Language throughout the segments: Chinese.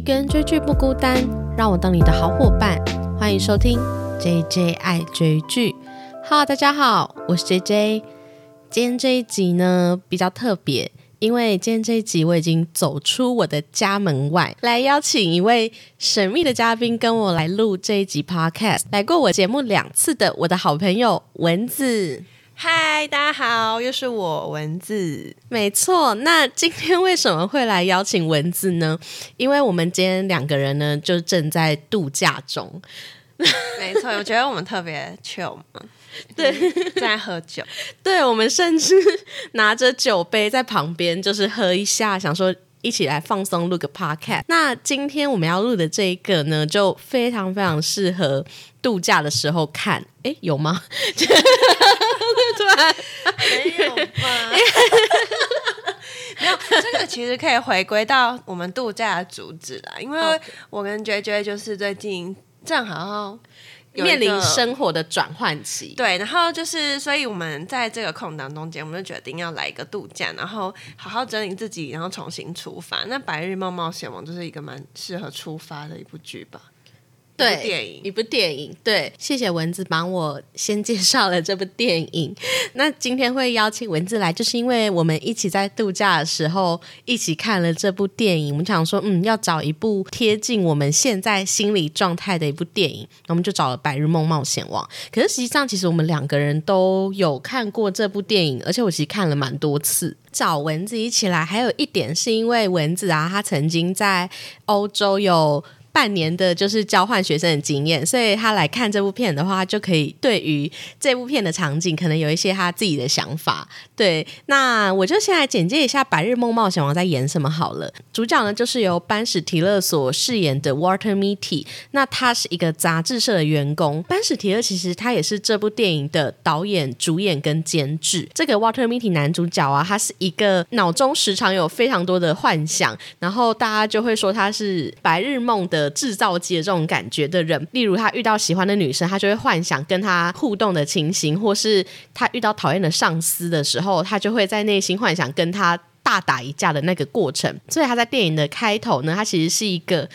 一个人追剧不孤单，让我当你的好伙伴。欢迎收听 J J 爱追剧。Hello，大家好，我是 J J。今天这一集呢比较特别，因为今天这一集我已经走出我的家门外，来邀请一位神秘的嘉宾跟我来录这一集 Podcast。来过我节目两次的我的好朋友蚊子。嗨，大家好，又是我文字。没错，那今天为什么会来邀请文字呢？因为我们今天两个人呢，就正在度假中。没错，我觉得我们特别 chill 嘛，对，在喝酒，对我们甚至拿着酒杯在旁边，就是喝一下，想说一起来放松录个 podcast。那今天我们要录的这一个呢，就非常非常适合度假的时候看。哎，有吗？突然没有吧？没有，这个其实可以回归到我们度假的主旨啦。因为我跟 J J 就是最近正好面临生活的转换期，对，然后就是，所以我们在这个空档中间，我们就决定要来一个度假，然后好好整理自己，然后重新出发。那《白日梦冒险王》就是一个蛮适合出发的一部剧吧。对，电影一部电影，对，谢谢蚊子帮我先介绍了这部电影。那今天会邀请蚊子来，就是因为我们一起在度假的时候一起看了这部电影。我们想说，嗯，要找一部贴近我们现在心理状态的一部电影，我们就找了《白日梦冒险王》。可是实际上，其实我们两个人都有看过这部电影，而且我其实看了蛮多次。找蚊子一起来，还有一点是因为蚊子啊，他曾经在欧洲有。半年的就是交换学生的经验，所以他来看这部片的话，就可以对于这部片的场景可能有一些他自己的想法。对，那我就先来简介一下《白日梦冒险王》在演什么好了。主角呢就是由班史提勒所饰演的 Water Mitty，那他是一个杂志社的员工。班史提勒其实他也是这部电影的导演、主演跟监制。这个 Water Mitty 男主角啊，他是一个脑中时常有非常多的幻想，然后大家就会说他是白日梦的。制造机的这种感觉的人，例如他遇到喜欢的女生，他就会幻想跟他互动的情形，或是他遇到讨厌的上司的时候，他就会在内心幻想跟他大打一架的那个过程。所以他在电影的开头呢，他其实是一个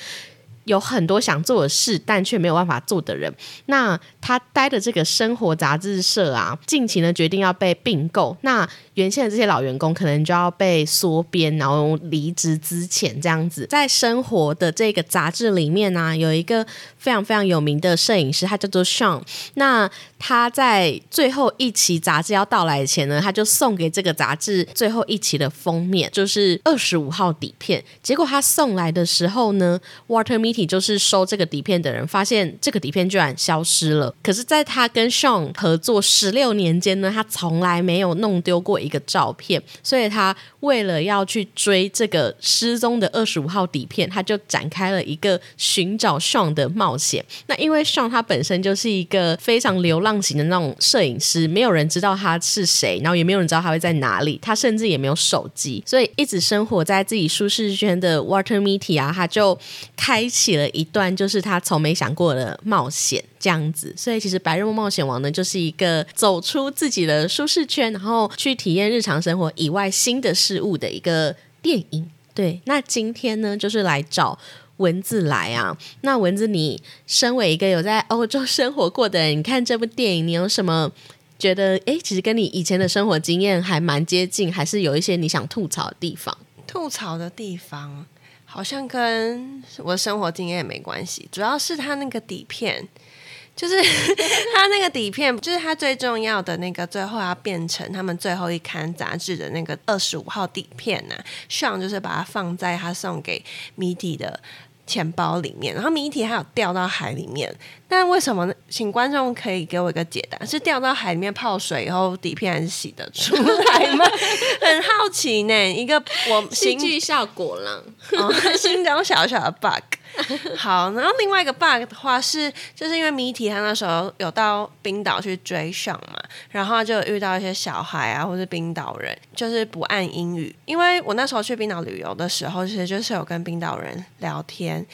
有很多想做的事，但却没有办法做的人。那他待的这个生活杂志社啊，近期呢决定要被并购。那原先的这些老员工可能就要被缩编，然后离职之前这样子。在生活的这个杂志里面呢，有一个非常非常有名的摄影师，他叫做 Sean。那他在最后一期杂志要到来前呢，他就送给这个杂志最后一期的封面，就是二十五号底片。结果他送来的时候呢，Water Mitty 就是收这个底片的人，发现这个底片居然消失了。可是，在他跟 Sean 合作十六年间呢，他从来没有弄丢过。一个照片，所以他为了要去追这个失踪的二十五号底片，他就展开了一个寻找 Sean 的冒险。那因为 Sean 他本身就是一个非常流浪型的那种摄影师，没有人知道他是谁，然后也没有人知道他会在哪里，他甚至也没有手机，所以一直生活在自己舒适圈的 Water Mitty 啊，他就开启了一段就是他从没想过的冒险。这样子，所以其实《白日梦冒险王》呢，就是一个走出自己的舒适圈，然后去体验日常生活以外新的事物的一个电影。对，那今天呢，就是来找文字来啊。那文字，你身为一个有在欧洲生活过的人，你看这部电影，你有什么觉得？哎，其实跟你以前的生活经验还蛮接近，还是有一些你想吐槽的地方？吐槽的地方好像跟我的生活经验也没关系，主要是它那个底片。就是 他那个底片，就是他最重要的那个，最后要变成他们最后一刊杂志的那个二十五号底片呢。上就是把它放在他送给谜底的钱包里面，然后谜题还有掉到海里面。但为什么？请观众可以给我一个解答：是掉到海里面泡水以后底片还是洗得出来吗？很好奇呢。一个我戏剧效果了，心中小小的 bug。好，然后另外一个 bug 的话是，就是因为谜题他那时候有到冰岛去追上嘛，然后就遇到一些小孩啊，或是冰岛人，就是不按英语。因为我那时候去冰岛旅游的时候，其实就是有跟冰岛人聊天。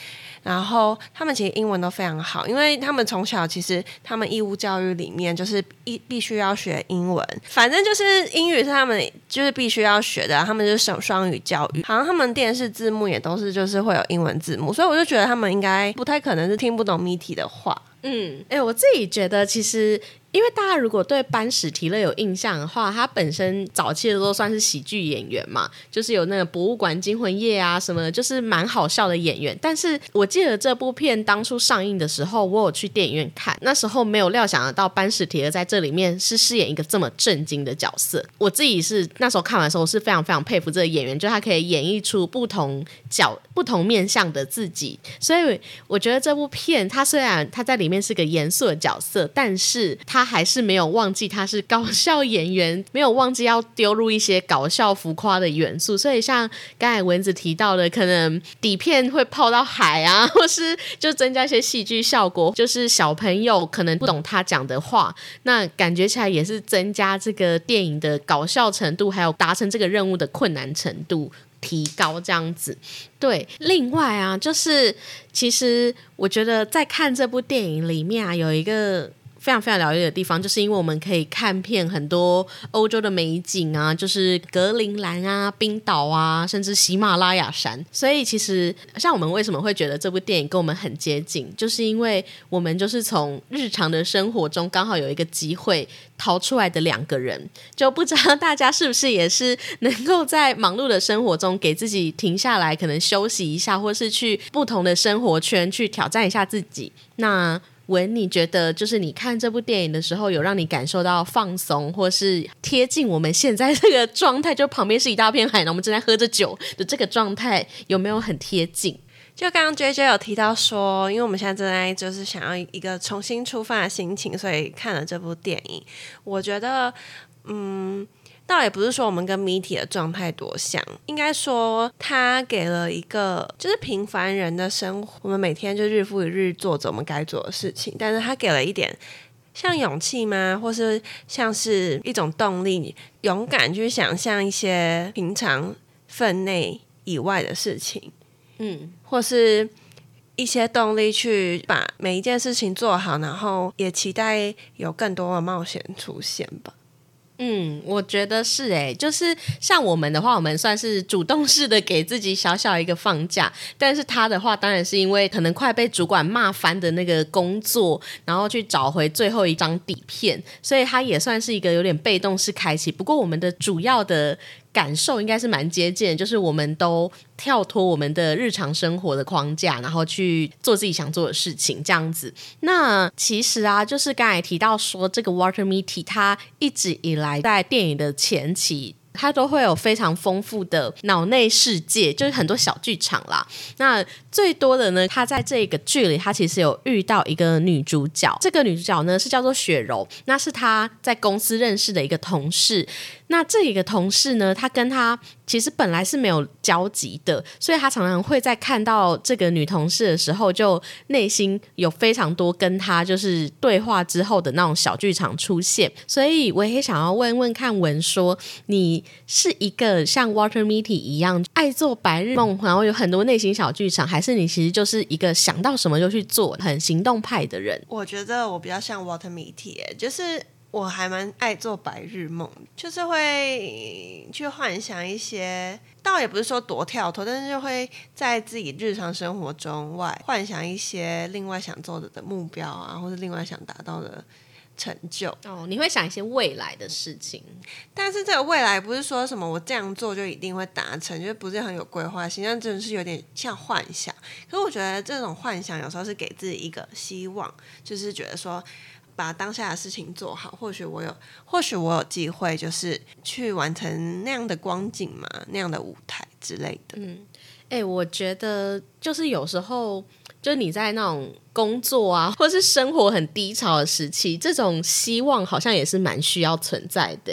然后他们其实英文都非常好，因为他们从小其实他们义务教育里面就是必必须要学英文，反正就是英语是他们就是必须要学的，他们就是双双语教育，好像他们电视字幕也都是就是会有英文字幕，所以我就觉得他们应该不太可能是听不懂谜题的话。嗯，哎，我自己觉得其实。因为大家如果对班史提勒有印象的话，他本身早期的都算是喜剧演员嘛，就是有那个博物馆惊魂夜啊什么的，就是蛮好笑的演员。但是我记得这部片当初上映的时候，我有去电影院看，那时候没有料想得到班史提勒在这里面是饰演一个这么震惊的角色。我自己是那时候看完的时候是非常非常佩服这个演员，就他可以演绎出不同角、不同面向的自己。所以我觉得这部片，他虽然他在里面是个严肃的角色，但是他还是没有忘记他是搞笑演员，没有忘记要丢入一些搞笑浮夸的元素。所以像刚才蚊子提到的，可能底片会泡到海啊，或是就增加一些戏剧效果，就是小朋友可能不懂他讲的话，那感觉起来也是增加这个电影的搞笑程度，还有达成这个任务的困难程度提高这样子。对，另外啊，就是其实我觉得在看这部电影里面啊，有一个。非常非常疗愈的地方，就是因为我们可以看遍很多欧洲的美景啊，就是格陵兰啊、冰岛啊，甚至喜马拉雅山。所以其实像我们为什么会觉得这部电影跟我们很接近，就是因为我们就是从日常的生活中刚好有一个机会逃出来的两个人。就不知道大家是不是也是能够在忙碌的生活中给自己停下来，可能休息一下，或是去不同的生活圈去挑战一下自己。那文，你觉得就是你看这部电影的时候，有让你感受到放松，或是贴近我们现在这个状态？就旁边是一大片海，然后我们正在喝着酒的这个状态，有没有很贴近？就刚刚 J J 有提到说，因为我们现在正在就是想要一个重新出发的心情，所以看了这部电影。我觉得，嗯。倒也不是说我们跟谜题的状态多像，应该说他给了一个就是平凡人的生活，我们每天就日复一日做着我们该做的事情，但是他给了一点像勇气吗，或是像是一种动力，勇敢去想象一些平常分内以外的事情，嗯，或是一些动力去把每一件事情做好，然后也期待有更多的冒险出现吧。嗯，我觉得是哎，就是像我们的话，我们算是主动式的给自己小小一个放假，但是他的话，当然是因为可能快被主管骂翻的那个工作，然后去找回最后一张底片，所以他也算是一个有点被动式开启。不过我们的主要的。感受应该是蛮接近，就是我们都跳脱我们的日常生活的框架，然后去做自己想做的事情，这样子。那其实啊，就是刚才提到说，这个 Water Meaty 它一直以来在电影的前期。它都会有非常丰富的脑内世界，就是很多小剧场啦。那最多的呢，他在这个剧里，他其实有遇到一个女主角。这个女主角呢是叫做雪柔，那是他在公司认识的一个同事。那这一个同事呢，他跟他其实本来是没有交集的，所以他常常会在看到这个女同事的时候，就内心有非常多跟他就是对话之后的那种小剧场出现。所以我也想要问问看文说你。是一个像 Water Meety 一样爱做白日梦，然后有很多内心小剧场，还是你其实就是一个想到什么就去做、很行动派的人？我觉得我比较像 Water Meaty，就是我还蛮爱做白日梦，就是会去幻想一些，倒也不是说多跳脱，但是就会在自己日常生活中外幻想一些另外想做的的目标啊，或者另外想达到的。成就哦，你会想一些未来的事情，但是这个未来不是说什么我这样做就一定会达成，就不是很有规划性，但真的是有点像幻想。可是我觉得这种幻想有时候是给自己一个希望，就是觉得说把当下的事情做好，或许我有，或许我有机会，就是去完成那样的光景嘛，那样的舞台之类的。嗯，哎，我觉得就是有时候。就你在那种工作啊，或是生活很低潮的时期，这种希望好像也是蛮需要存在的。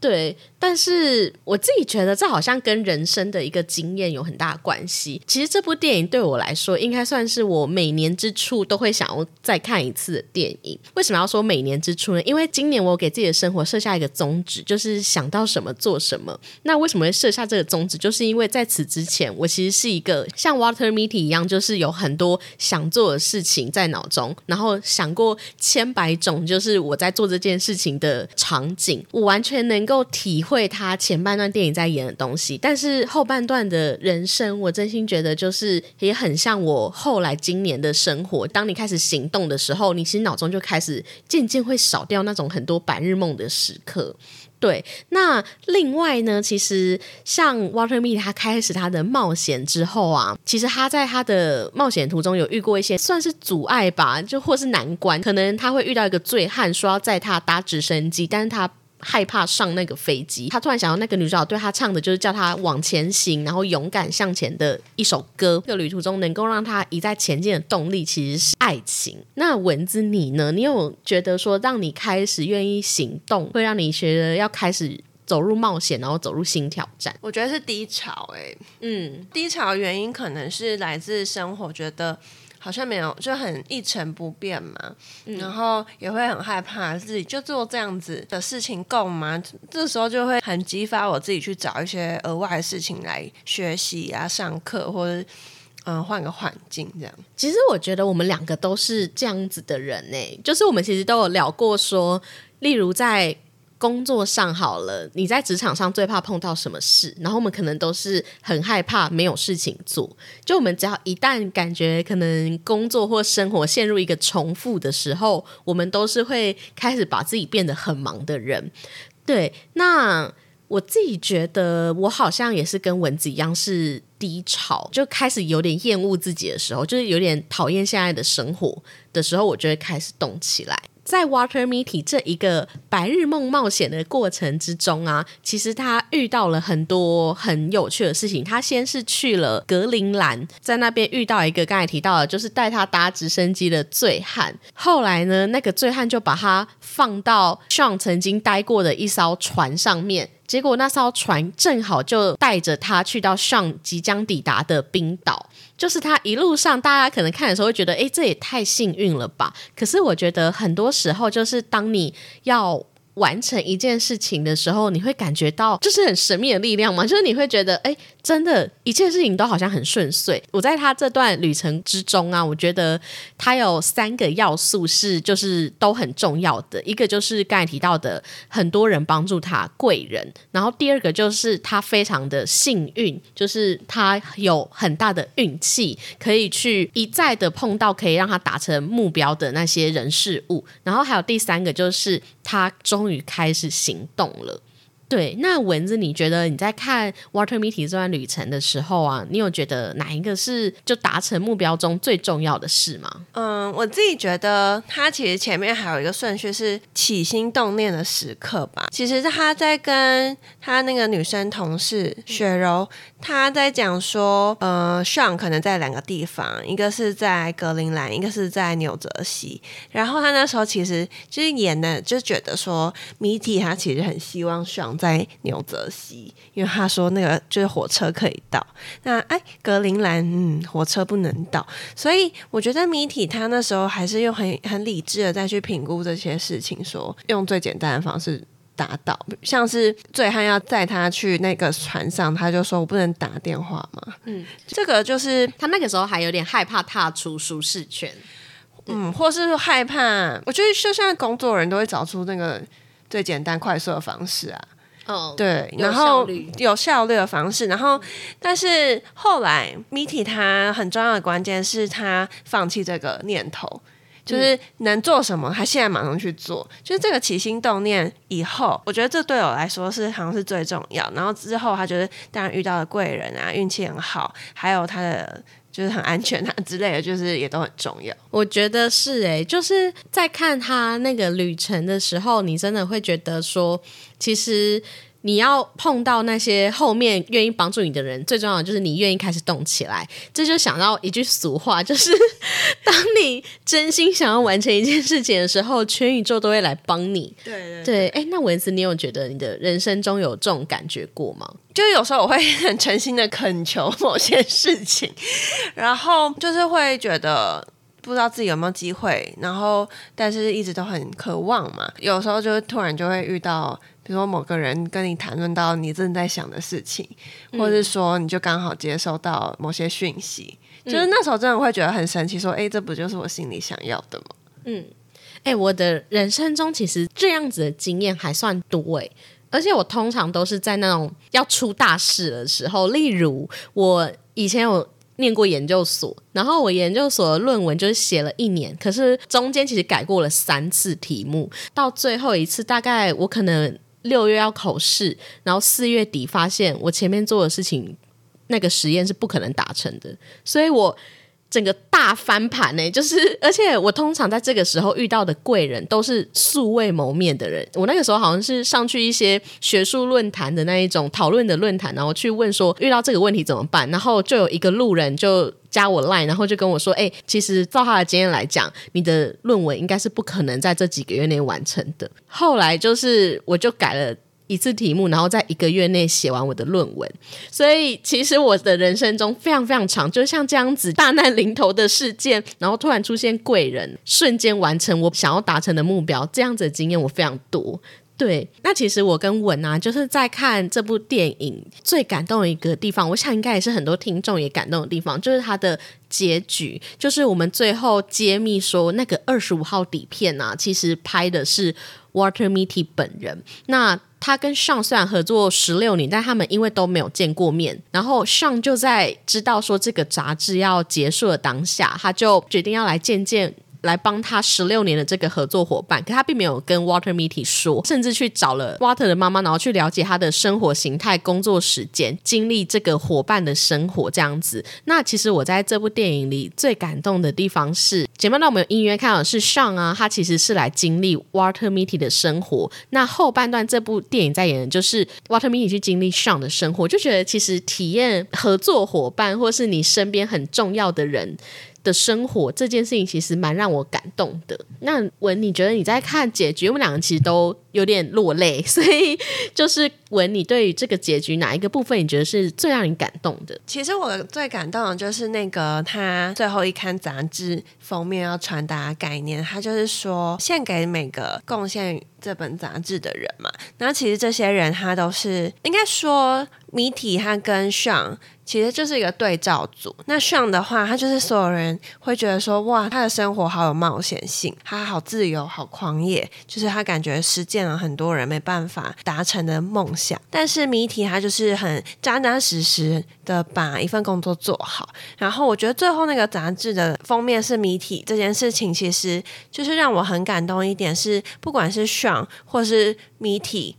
对，但是我自己觉得这好像跟人生的一个经验有很大关系。其实这部电影对我来说，应该算是我每年之初都会想要再看一次的电影。为什么要说每年之初呢？因为今年我给自己的生活设下一个宗旨，就是想到什么做什么。那为什么会设下这个宗旨？就是因为在此之前，我其实是一个像 Water Meeting 一样，就是有很多想做的事情在脑中，然后想过千百种，就是我在做这件事情的场景，我完全能够体。会他前半段电影在演的东西，但是后半段的人生，我真心觉得就是也很像我后来今年的生活。当你开始行动的时候，你其实脑中就开始渐渐会少掉那种很多白日梦的时刻。对，那另外呢，其实像 Water Me，他开始他的冒险之后啊，其实他在他的冒险途中有遇过一些算是阻碍吧，就或是难关，可能他会遇到一个醉汉说要载他搭直升机，但是他。害怕上那个飞机，他突然想到那个女主角对他唱的就是叫他往前行，然后勇敢向前的一首歌。这个旅途中能够让他一再前进的动力其实是爱情。那蚊子你呢？你有觉得说让你开始愿意行动，会让你觉得要开始走入冒险，然后走入新挑战？我觉得是低潮，哎，嗯，低潮原因可能是来自生活，觉得。好像没有，就很一成不变嘛，然后也会很害怕自己就做这样子的事情够吗？这时候就会很激发我自己去找一些额外的事情来学习啊、上课或者嗯换个环境这样。其实我觉得我们两个都是这样子的人呢，就是我们其实都有聊过说，例如在。工作上好了，你在职场上最怕碰到什么事？然后我们可能都是很害怕没有事情做。就我们只要一旦感觉可能工作或生活陷入一个重复的时候，我们都是会开始把自己变得很忙的人。对，那我自己觉得我好像也是跟蚊子一样是低潮，就开始有点厌恶自己的时候，就是有点讨厌现在的生活的时候，我就会开始动起来。在 Water Meety 这一个白日梦冒险的过程之中啊，其实他遇到了很多很有趣的事情。他先是去了格陵兰，在那边遇到一个刚才提到的，就是带他搭直升机的醉汉。后来呢，那个醉汉就把他放到 Sean 曾经待过的一艘船上面。结果那艘船正好就带着他去到上即将抵达的冰岛，就是他一路上大家可能看的时候会觉得，哎，这也太幸运了吧？可是我觉得很多时候就是当你要。完成一件事情的时候，你会感觉到就是很神秘的力量吗？就是你会觉得，哎，真的，一切事情都好像很顺遂。我在他这段旅程之中啊，我觉得他有三个要素是就是都很重要的。一个就是刚才提到的，很多人帮助他贵人。然后第二个就是他非常的幸运，就是他有很大的运气，可以去一再的碰到可以让他达成目标的那些人事物。然后还有第三个就是他终。于开始行动了。对，那蚊子，你觉得你在看 Water Meaty 这段旅程的时候啊，你有觉得哪一个是就达成目标中最重要的事吗？嗯，我自己觉得他其实前面还有一个顺序是起心动念的时刻吧。其实他在跟他那个女生同事雪柔，他在讲说，呃，Sean 可能在两个地方，一个是在格陵兰，一个是在纽泽西。然后他那时候其实就是演的，就觉得说，Meaty 他其实很希望 Sean。在纽泽西，因为他说那个就是火车可以到。那哎，格陵兰，嗯，火车不能到。所以我觉得米体他那时候还是用很很理智的再去评估这些事情，说用最简单的方式达到。像是醉汉要载他去那个船上，他就说我不能打电话嘛。嗯，这个就是他那个时候还有点害怕踏出舒适圈，嗯，或是害怕。我觉得就像工作人都会找出那个最简单快速的方式啊。对，然后有效率的方式，然后但是后来，Miti 他很重要的关键是他放弃这个念头，就是能做什么，他现在马上去做，就是这个起心动念以后，我觉得这对我来说是好像是最重要。然后之后，他觉得当然遇到了贵人啊，运气很好，还有他的。就是很安全啊之类的，就是也都很重要。我觉得是诶，就是在看他那个旅程的时候，你真的会觉得说，其实你要碰到那些后面愿意帮助你的人，最重要的就是你愿意开始动起来。这就想到一句俗话，就是当你真心想要完成一件事情的时候，全宇宙都会来帮你。对对对，哎，那文字，你有觉得你的人生中有这种感觉过吗？就有时候我会很诚心的恳求某些事情，然后就是会觉得不知道自己有没有机会，然后但是一直都很渴望嘛。有时候就突然就会遇到，比如说某个人跟你谈论到你正在想的事情，或者是说你就刚好接收到某些讯息，就是那时候真的会觉得很神奇，说哎，这不就是我心里想要的吗？嗯，哎，我的人生中其实这样子的经验还算多哎。而且我通常都是在那种要出大事的时候，例如我以前有念过研究所，然后我研究所的论文就是写了一年，可是中间其实改过了三次题目，到最后一次大概我可能六月要考试，然后四月底发现我前面做的事情那个实验是不可能达成的，所以我。整个大翻盘呢，就是而且我通常在这个时候遇到的贵人都是素未谋面的人。我那个时候好像是上去一些学术论坛的那一种讨论的论坛，然后去问说遇到这个问题怎么办，然后就有一个路人就加我 line，然后就跟我说：“哎，其实照他的经验来讲，你的论文应该是不可能在这几个月内完成的。”后来就是我就改了。一次题目，然后在一个月内写完我的论文。所以其实我的人生中非常非常长，就像这样子大难临头的事件，然后突然出现贵人，瞬间完成我想要达成的目标，这样子的经验我非常多。对，那其实我跟文啊，就是在看这部电影最感动的一个地方，我想应该也是很多听众也感动的地方，就是它的结局，就是我们最后揭秘说那个二十五号底片啊，其实拍的是 Water Mitty 本人。那他跟上虽然合作十六年，但他们因为都没有见过面，然后上就在知道说这个杂志要结束的当下，他就决定要来见见。来帮他十六年的这个合作伙伴，可他并没有跟 Water Mitty 说，甚至去找了 Water 的妈妈，然后去了解他的生活形态、工作时间、经历这个伙伴的生活这样子。那其实我在这部电影里最感动的地方是，前面那我们有音乐看到是上啊，他其实是来经历 Water Mitty 的生活。那后半段这部电影在演的就是 Water Mitty 去经历上的生活，就觉得其实体验合作伙伴或是你身边很重要的人。的生活这件事情其实蛮让我感动的。那文，你觉得你在看结局，我们两个其实都有点落泪，所以就是文，你对于这个结局哪一个部分你觉得是最让你感动的？其实我最感动的就是那个他最后一刊杂志封面要传达概念，他就是说献给每个贡献这本杂志的人嘛。那其实这些人他都是应该说谜题，他跟上。其实就是一个对照组。那上的话，他就是所有人会觉得说，哇，他的生活好有冒险性，他好自由，好狂野，就是他感觉实践了很多人没办法达成的梦想。但是谜题他就是很扎扎实实的把一份工作做好。然后我觉得最后那个杂志的封面是谜题这件事情，其实就是让我很感动一点，是不管是上或是谜题。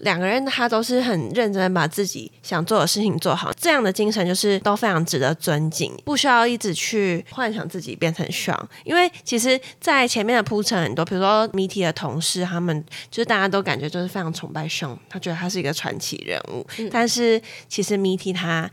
两个人他都是很认真把自己想做的事情做好，这样的精神就是都非常值得尊敬，不需要一直去幻想自己变成爽。因为其实，在前面的铺陈很多，比如说谜题的同事，他们就是大家都感觉就是非常崇拜熊，他觉得他是一个传奇人物。但是其实谜题他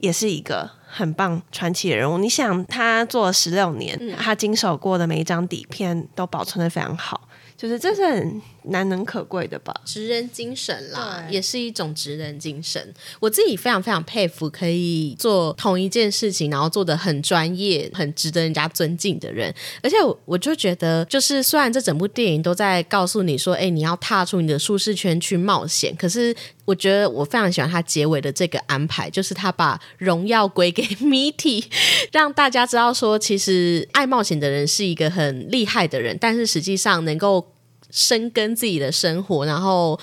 也是一个很棒传奇的人物。你想，他做了十六年，他经手过的每一张底片都保存的非常好。就是这是很难能可贵的吧，职人精神啦，也是一种职人精神。我自己非常非常佩服可以做同一件事情，然后做的很专业、很值得人家尊敬的人。而且我就觉得，就是虽然这整部电影都在告诉你说，哎，你要踏出你的舒适圈去冒险，可是我觉得我非常喜欢他结尾的这个安排，就是他把荣耀归给 Mitty，让大家知道说，其实爱冒险的人是一个很厉害的人，但是实际上能够。深耕自己的生活，然后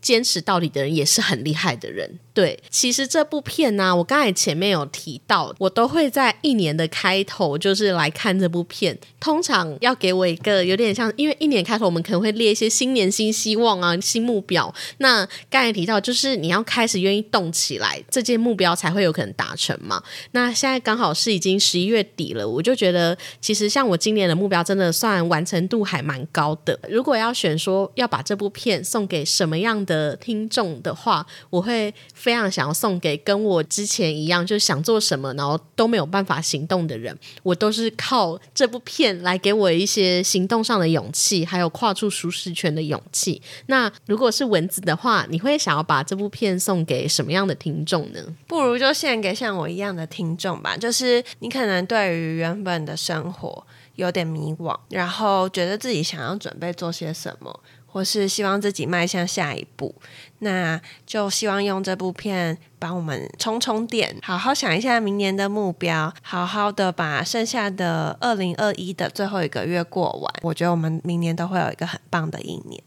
坚持到底的人也是很厉害的人。对，其实这部片呢，我刚才前面有提到，我都会在一年的开头就是来看这部片。通常要给我一个有点像，因为一年开头我们可能会列一些新年新希望啊、新目标。那刚才提到，就是你要开始愿意动起来，这件目标才会有可能达成嘛。那现在刚好是已经十一月底了，我就觉得其实像我今年的目标，真的算完成度还蛮高的。如果要选说要把这部片送给什么样的听众的话，我会非常想要送给跟我之前一样，就是想做什么然后都没有办法行动的人。我都是靠这部片来给我一些行动上的勇气，还有跨出舒适圈的勇气。那如果是文字的话，你会想要把这部片送给什么样的听众呢？不如就献给像我一样的听众吧。就是你可能对于原本的生活有点迷惘，然后觉得自己想要准备做些什么，或是希望自己迈向下一步，那就希望用这部片帮我们充充电，好好想一下明年的目标，好好的把剩下的二零二一的最后一个月过完。我觉得我们明年都会有一个很棒的一年。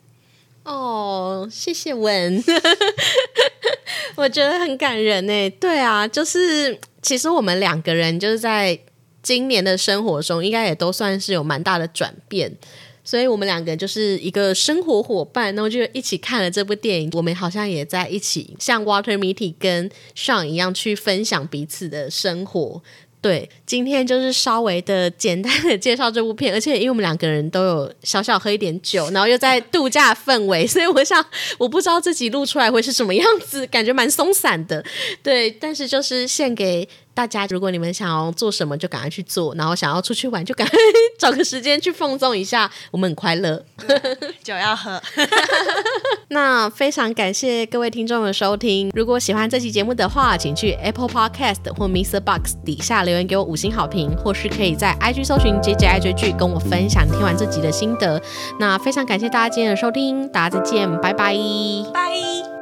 哦，谢谢文，我觉得很感人呢。对啊，就是其实我们两个人就是在今年的生活中，应该也都算是有蛮大的转变。所以我们两个人就是一个生活伙伴，然后就一起看了这部电影。我们好像也在一起，像 Water Mitty 跟 Sean 一样去分享彼此的生活。对，今天就是稍微的简单的介绍这部片，而且因为我们两个人都有小小喝一点酒，然后又在度假氛围，所以我想我不知道自己录出来会是什么样子，感觉蛮松散的。对，但是就是献给大家，如果你们想要做什么，就赶快去做；然后想要出去玩，就赶快 找个时间去放纵一下。我们很快乐，酒要喝。那非常感谢各位听众的收听。如果喜欢这期节目的话，请去 Apple Podcast 或 Mr. Box 底下留言给我五星好评，或是可以在 IG 搜寻 J J I 追剧，跟我分享听完这集的心得。那非常感谢大家今天的收听，大家再见，拜拜，拜。